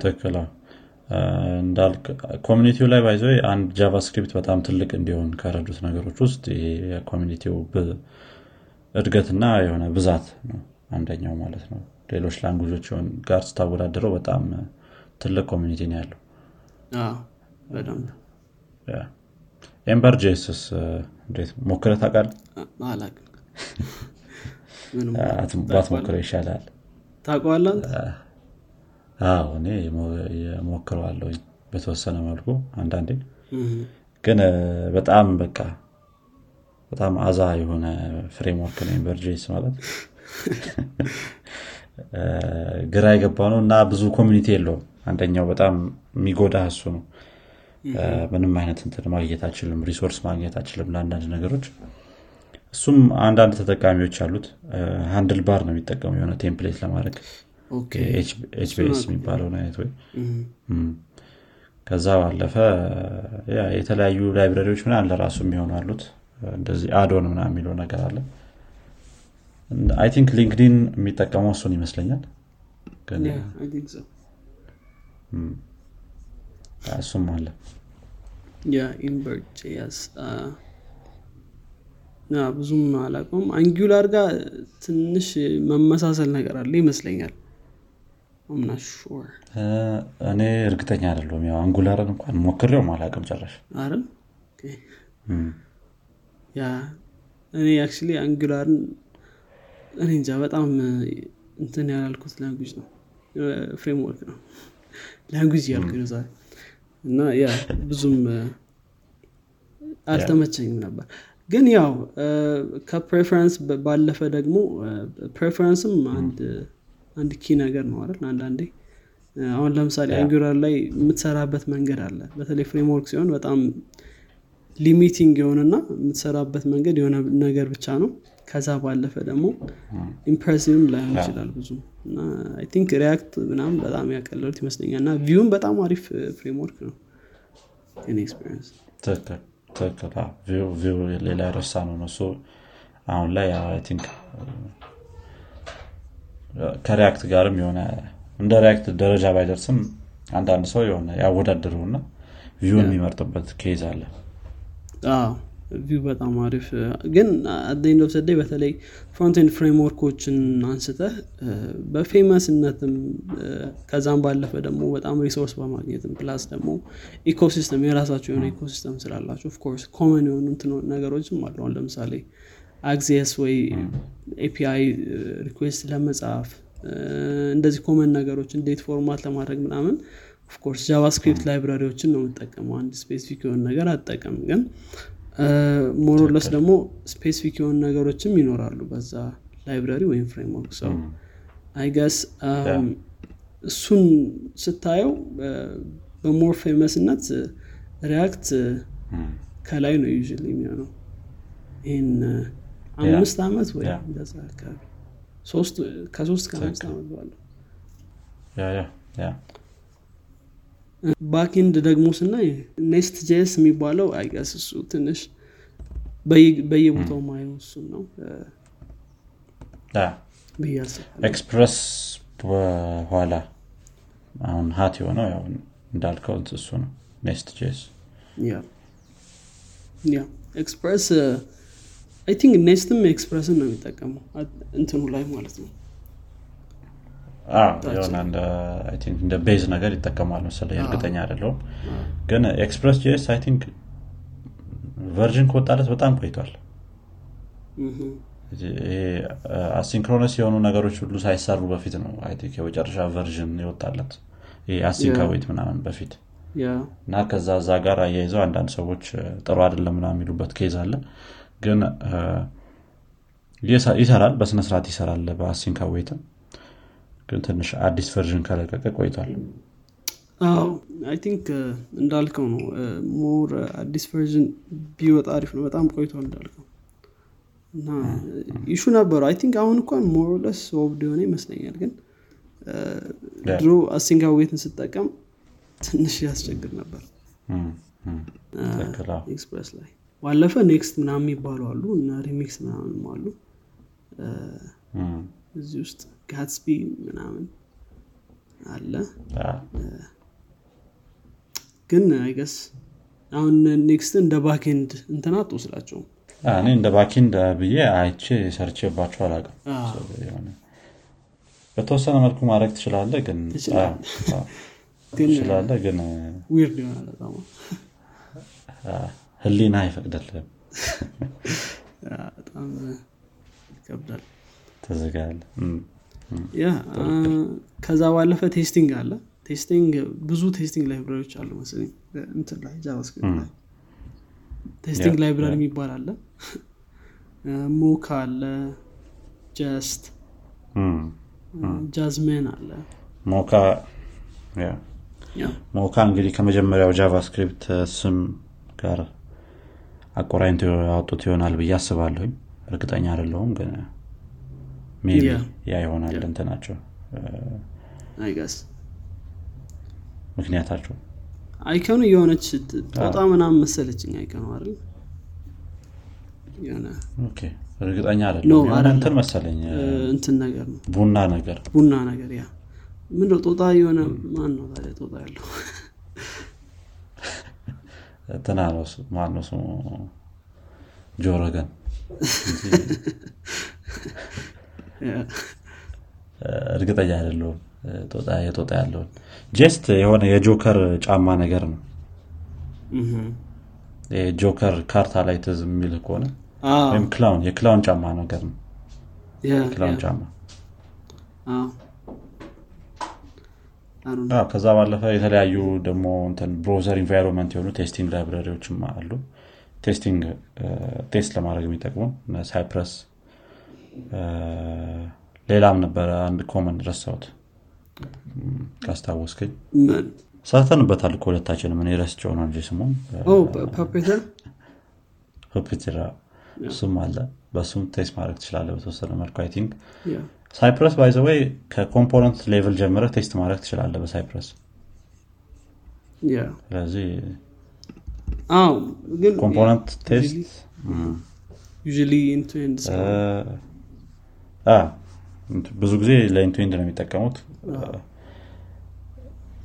ትክክል እንዳልክ community ው ላይ by the end JavaScript በጣም ትልቅ እንዲሆን ከረዱት ነገሮች ውስጥ የ community ው እድገትና የሆነ ብዛት ነው አንደኛው ማለት ነው። ሌሎች language ኦች ጋር ስታወዳደረው በጣም ትልቅ community ነው ያለው በደንብ። Ember.js እንዴት ሞክረ ታቃል ባትሞክረ ይሻላል። አዎ እኔ ሞክረዋለሁኝ በተወሰነ መልኩ አንዳንዴ። ግን በጣም በቃ በጣም አዛ የሆነ framework ነው Ember.js ማለት። ግራ የገባ ነው እና ብዙ community የለውም። አንደኛው በጣም የሚጎዳ እሱ ነው ምንም አይነት እንትን ማግኘት አችልም resource ማግኘት አችልም ለአንዳንድ ነገሮች። እሱም አንዳንድ ተጠቃሚዎች አሉት። Handlebars ነው የሚጠቀሙ የሆነ template ለማድረግ። HBS የሚባለውን አይነት ወይ? ከዛ ባለፈ የተለያዩ library ዎች ምናምን ለራሱ የሚሆኑ አሉት። እንደዚህ add-on ምናምን የሚለው ነገር አለ። I think LinkedIn የሚጠቀመው እሱን ይመስለኛል እሱም አለ። የኢንቨርጄስ ብዙም አላውቀውም። አንጊላር ጋር ትንሽ መመሳሰል ነገር አለ ይመስለኛል። እኔ እርግጠኛ አይደለሁም። ያው አንጉላርን እንኳን ሞክሬው አላውቅም ያ እኔ አክቹሊ አንጉላርን እኔ እንጃ በጣም እንትን ያላልኩት ላንጉጅ ነው። framework ነው። language ያልኩ ነው እና ያ ብዙም አልተመቸኝም ነበር። ግን ያው ከ preference ባለፈ ደግሞ preference ም አንድ key ነገር ነው አይደል? አንዳንዴ አሁን ለምሳሌ Angular ላይ የምትሰራበት መንገድ አለ። በተለይ framework ሲሆን በጣም limiting የሆነና የምትሰራበት መንገድ የሆነ ነገር ብቻ ነው ከዛ ባለፈ ደግሞ impressive ም ላይሆን ይችላል ብዙ። እና I think React ምናም በጣም ያቀለሉት ይመስለኛል። እና Vue ም በጣም አሪፍ framework ነው experience Vue ሌላ ረሳ ነው እነሱ አሁን I think ከ React ጋርም የሆነ እንደ React ደረጃ ባይደርስም አንዳንድ ሰው የሆነ ያወዳድረውና Vue የሚመርጥበት case አለ Vue በጣም አሪፍ። ግን አደኝ ሰደይ በተለይ ፍሮንቴንድ ፍሬምወርኮችን አንስተህ በ famous ነትም ከዛም ባለፈ ደግሞ በጣም resource በማግኘትም plus ደግሞ ecosystem የራሳቸው የሆነ ecosystem ስላላቸው of course common የሆኑ ነገሮችም አለዋን ለምሳሌ Axios ወይ API request ለመጻፍ እንደዚህ common ነገሮች እንዴት format ለማድረግ ምናምን of course JavaScript library ዎችን ነው የምጠቀመው። አንድ specific የሆነ ነገር አጠቀም ግን more or less ደግሞ specific የሆኑ ነገሮችም ይኖራሉ በዛ library ወይም framework. ሶ I guess እሱን ስታየው በ more famous ነት React ከላይ ነው you የሚሆነው። ይህን አምስት ዓመት ወይ እንደዛ አካባቢ ከሶስት ከአምስት ዓመት ባለው backend ደግሞ ስናይ Nest JS የሚባለው I guess እሱ ትንሽ በየቦታው ማየው እሱን ነው። Express በኋላ አሁን hot የሆነው ያው እንዳልከው እሱ ነው Nest JS። yeah Express I think Nest ም Express ን ነው የሚጠቀመው እንትኑ ላይ ማለት ነው የሆነ እንደ base ነገር ይጠቀማል መሰለኝ እርግጠኛ አይደለሁም። ግን Express JS I think version ከወጣለት በጣም ቆይቷል። asynchronous የሆኑ ነገሮች ሁሉ ሳይሰሩ በፊት ነው I think የመጨረሻ version የወጣለት። async await ምናምን በፊት። እና ከዛ እዛ ጋር አያይዘው አንዳንድ ሰዎች እ፣ ጥሩ አይደለም ምናምን የሚሉበት case አለ። ግን ይሰ- ይሰራል በስነስርዓት ይሰራል በ async await ም ግን ትንሽ አዲስ version ከለቀቀ ቆይቷል። አዎ I think እንዳልከው ነው። more አዲስ version ቢወጣ አሪፍ ነው። በጣም ቆይቷል እንዳልከው። እና issue ነበረው። I think አሁን እንኳን more or less worked የሆነ ይመስለኛል። ግን ድሮ async await ን ስጠቀም ትንሽ ያስቸግር ነበር። እም፣ እም፣ ትክክል፣ አዎ። Express ላይ ባለፈ Next ምናምን የሚባሉ አሉ። እና Remix ምናምን አሉ። እዚህ ውስጥ Gatsby ምናምን አለ። ግን I guess አሁን Next እንደ backend እንትና አትወስዳቸውም? አ፣ እኔ እንደ backend ብዬ አይቼ ሰርቼባቸው የሆነ በተወሰነ መልኩ ማድረግ ትችላለ ግን ትችላለ ግን weird ይሆናል በጣም። ህሊና አይፈቅደልም በጣም ይከብዳል። ተዘጋለ yeah ከዛ ባለፈ testing አለ። testing ብዙ testing library ዎች አሉ መስለኝ እንትን ላይ JavaScript ላይ Testing Library የሚባል አለ። Mocha አለ Jest እም። Jasmine አለ። Mocha እንግዲህ ከመጀመሪያው JavaScript ስም ጋር አቆራኝቶ ያወጡት ይሆናል ብዬ አስባለሁኝ። እርግጠኛ አይደለሁም ግን maybe. ያ ይሆናል እንትናቸው። ምክንያታቸው? icon ኑ የሆነች ጦጣ ምናምን መሰለችኝ icon ኑ አይደል? የሆነ እርግጠኛ No, አይደለሁም የሆነ አይደለም። እንትን መሰለኝ እንትን ነገር ነው። ቡና ነገር። ቡና ነገር ያ። ምንድነው ጦጣ የሆነ ማን ነው ታዲያ ጦጣ ያለው? እንትና ነው እሱ- ማን ነው ስሙ ጆረገን እርግጠኛ አይደለሁም። የጦጣ ያለውን ጀስት የሆነ የጆከር ጫማ ነገር ነው። የ joker ካርታ ላይ ትዝ የሚል ከሆነ ወይም clown የ clown ጫማ ነገር ነው። clown ጫማ። ከዛ ባለፈ የተለያዩ ደግሞ እንትን browser environment የሆኑ testing library ዎችም አሉ። testing test ለማድረግ የሚጠቅሙ Cypress ሌላም ነበረ አንድ common ረሳሁት። ምን? ሰርተንበታል እኮ ሁለታችንም። እኔ ረስቼው ነው እንጂ ስሙም Puppeteer እሱም አለ። በሱም test ማድረግ ትችላለ በተወሰነ መልኩ I think። Cypress by the way ከ component level ጀምረ test ማድረግ ትችላለ በ Cypress። ስለዚህ component test ብዙ ጊዜ ለ end to end ነው የሚጠቀሙት።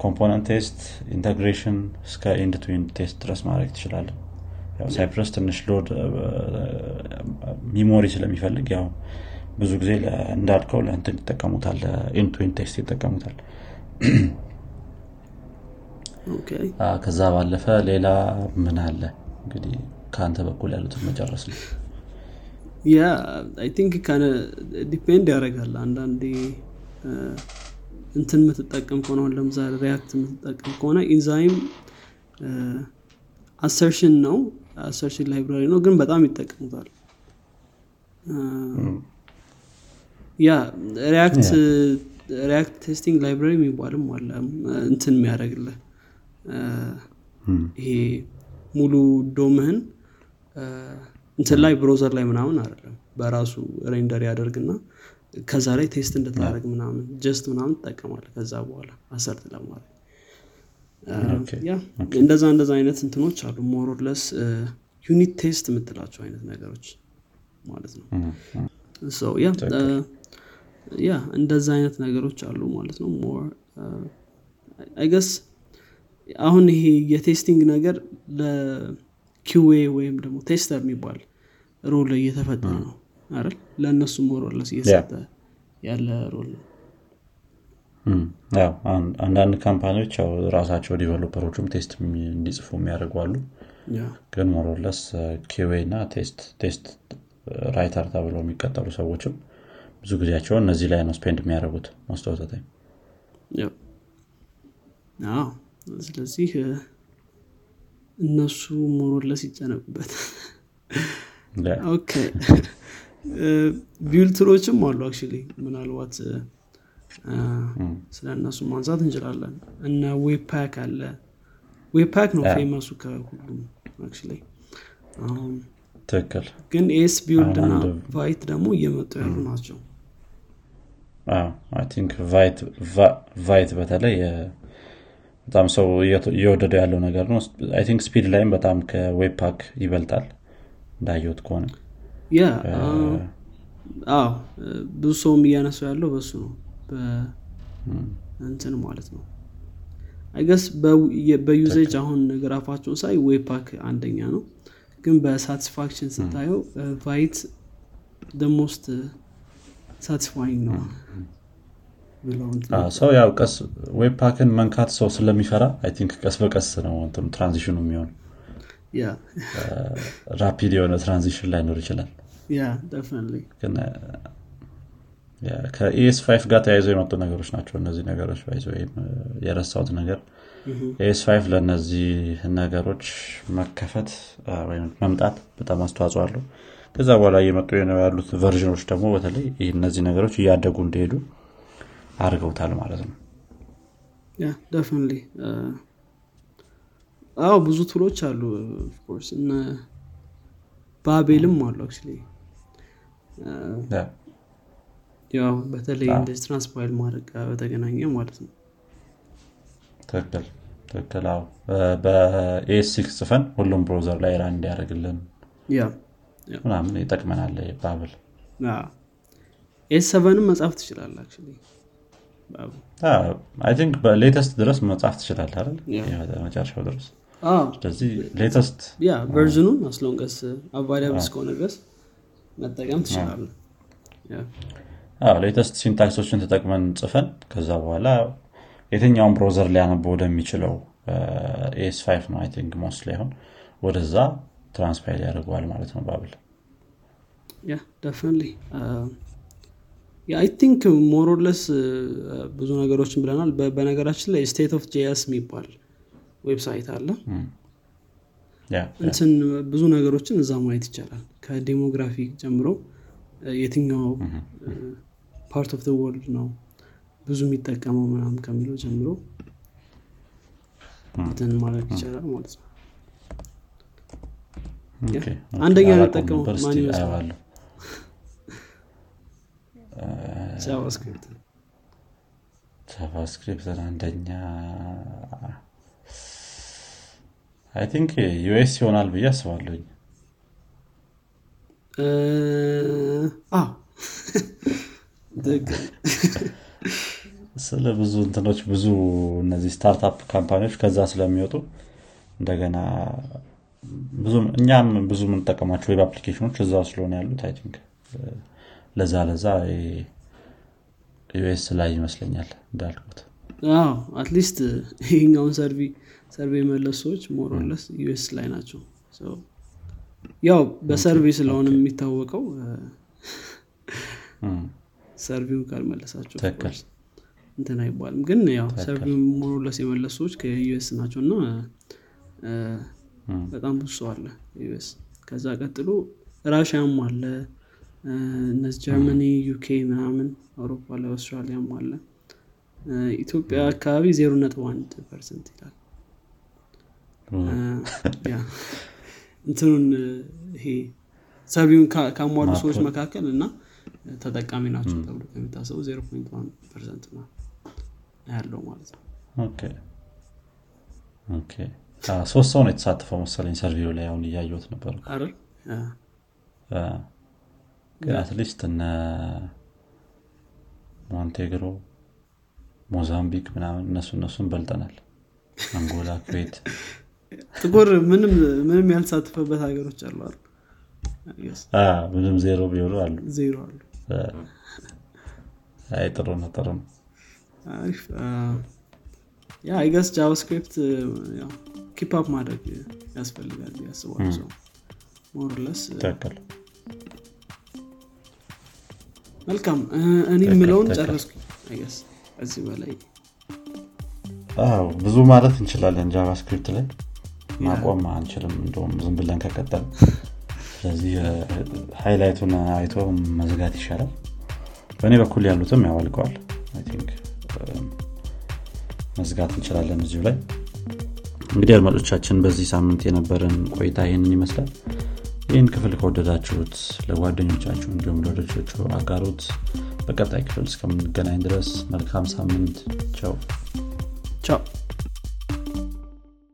component test integration እስከ end to end test ድረስ ማድረግ ትችላለ ያው Cypress ትንሽ load memory ስለሚፈልግ ያው ብዙ ጊዜ እንዳልከው ለእንትን ይጠቀሙታል end test ይጠቀሙታል። ከዛ ባለፈ ሌላ ምን አለ? እንግዲህ ከአንተ በኩል ያሉትን መጨረስ ነው Yeah I think ከነ depend ያደርጋል። አንዳንዴ እንትን የምትጠቀም ከሆነ አሁን ለምሳሌ React የምትጠቀም ከሆነ Enzyme assertion ነው። assertion library ነው ግን በጣም ይጠቀሙታል። yeah React React testing library የሚባልም አለ እንትን የሚያደርግልህ። እ፣ ይሄ ሙሉ DOM ህን እንትን ላይ browser ላይ ምናምን አይደለም። በራሱ render ያደርግና ከዛ ላይ test እንድታደረግ ምናምን Jest ምናምን ትጠቀማለ ከዛ በኋላ assert ለማድረግ። እንደዛ እንደዛ አይነት እንትኖች አሉ። more or less unit test የምትላቸው አይነት ነገሮች ማለት ነው። yeah እንደዛ አይነት ነገሮች አሉ ማለት ነው። more I guess አሁን ይሄ የ testing ነገር ለ QA ወይም ደግሞ tester የሚባል role እየተፈጠረ ነው አይደል? ለእነሱ more or less እየሰጠ ያለ role ነው። አንዳንድ company ዎች ያው ራሳቸው developer ኦችም test እንዲጽፉ የሚያደርጉ አሉ። ግን more or less QA እና test writer ተብለው የሚቀጠሩ ሰዎችም ብዙ ጊዜያቸውን እነዚህ ላይ ነው spend የሚያደርጉት አዎ። ስለዚህ እነሱ more or less ይጨነቁበት። Okay። አሉ actually ምናልባት ስለ እነሱ ማንሳት እንችላለን። እነ webpack አለ። Webpack ነው famous ኡ ከሁሉም ትክክል። ግን esbuild እና Vite ደግሞ እየመጡ ያሉ ናቸው። think Vite በተለይ በጣም ሰው እየወደደው ያለው ነገር ነው። I think speed ላይም በጣም ከ webpack ይበልጣል። እንዳየሁት ከሆነ yeah አዎ። ብዙ ሰውም እያነሳው ያለው በሱ ነው። እንትን ማለት ነው። I guess በ usage አሁን graph ኣቸውን ሳይ webpack አንደኛ ነው። ግን በ satisfaction ስታየው Vite the most satisfying ነው ሰው ያው ቀስ webpack ን መንካት ሰው ስለሚፈራ I think ቀስ በቀስ ነው transition ኡ የሚሆን rapid የሆነ transition ላይኖር ይችላል። ከ ES five ጋር ተያይዘው የመጡ ነገሮች ናቸው እነዚህ ነገሮች ወይም የረሳሁት ነገር። ES five ለእነዚህ ነገሮች መከፈት ወይም መምጣት በጣም አስተዋጽኦ አለው። ከዛ በኋላ እየመጡ ያሉት version ኦች ደግሞ በተለይ እነዚህ ነገሮች እያደጉ እንደሄዱ አድርገውታል ማለት ነው። Yeah definitely አዎ ብዙ tool ኦች አሉ of course እነ Babel ም አሉ actually Yeah፣ ያው በተለይ እንደዚህ transpile ማድረግ በተገናኘ ማለት ነው። ትክክል ትክክል። አዎ። በኤስ ሲክስ ጽፈን ሁሉም browser ላይ run እንዲያደርግልን ምናምን ይጠቅመናል Babel ES seven ም መጻፍ ትችላል በ latest ድረስ መጻፍ ትችላል አይደል? መጨረሻው ድረስ። ስለዚህ latest version ኡን as long as available እስከሆነ ድረስ መጠቀም ትችላለ latest syntax ኦችን ተጠቅመን ጽፈን ከዛ በኋላ የትኛውን browser ሊያነበው ወደሚችለው ES five ነው think most likely ሆን ወደዛ transpile ያደርገዋል ማለት ነው Babel። Yeah definitely I think more or less ብዙ ነገሮችን ብለናል። በነገራችን ላይ State of JS የሚባል website አለ። yeah እንትን ብዙ ነገሮችን እዛ ማየት ይቻላል። ከ demography ጀምሮ የትኛው part of world ነው ብዙ የሚጠቀመው ምናምን ከሚለው ጀምሮ እንትን ማድረግ ይቻላል ማለት ነው። አንደኛ የሚጠቀመው ማን ይመስላል? JavaScript JavaScript ን አንደኛ I think US ይሆናል ብዬ ትክክል ስለ ብዙ እንትኖች ብዙ እነዚህ startup company ዎች ከዛ ስለሚወጡ እንደገና እኛም ብዙ የምንጠቀማቸው web application ኦች እዛ ስለሆነ ያሉት I think ለዛ ለዛ ዩኤስ ላይ ይመስለኛል እንዳልኩት። at least ይሄኛውን survey survey የመለሱ ሰዎች more or less ዩኤስ ላይ ናቸው። ያው በ survey ስለሆነ የሚታወቀው survey ውን ካልመለሳቸው እንትን አይባልም። ግን ያው ትክክል። survey more or less የመለሱ ሰዎች ከዩኤስ ናቸው እና በጣም ብዙ ሰው አለ ዩኤስ። ከዛ ቀጥሎ ራሽያም አለ እነዚህ ጀርመኒ ዩኬ ምናምን አውሮፓ ላይ አውስትራሊያም አለ። ኢትዮጵያ አካባቢ ዜሮ ነጥብ አንድ percent ይላል። እንትኑን ይሄ survey ውን ካ- ካሟሉ ሰዎች መካከል እና ተጠቃሚ ናቸው ተብሎ ከሚታሰቡ zero point one percent ነው ያለው ማለት ነው። ሶስት ሰው ነው የተሳተፈው መሰለኝ survey ው ላይ አሁን እያየሁት ነበር at least እነ ሞንቴግሮ ሞዛምቢክ ምናምን እነሱ እነሱን በልጠናል። አንጎላ ኩዌት ጥቁር ምንም ምንም ያልተሳተፈበት ሀገሮች አሉ ምንም ዜሮ ቢሆኑ አሉ። ዜሮ አሉ። አይ ጥሩ ነው ጥሩ ነው። yeah I guess JavaScript keep up ማድረግ ያስፈልጋል አስባለሁ ሰው more or less መልካም. እኔ የምለውን ትክክል። ጨረስኩ። ከዚህ በላይ ብዙ ማለት እንችላለን JavaScript ላይ። ማቆም አንችልም እንደውም ዝም ብለን ከቀጠል። ስለዚህ highlight ኡን አይቶ መዝጋት ይሻላል። በእኔ በኩል ያሉትም ቲንክ መዝጋት እንችላለን እዚሁ ላይ። እንግዲህ አድማጮቻችን በዚህ ሳምንት የነበረን ቆይታ ይህንን ይመስላል ይህን ክፍል ከወደዳችሁት ለጓደኞቻችሁ እንዲሁም ለወደጆቹ አጋሩት። በቀጣይ ክፍል እስከምንገናኝ ድረስ መልካም ሳምንት። ቻው ቻው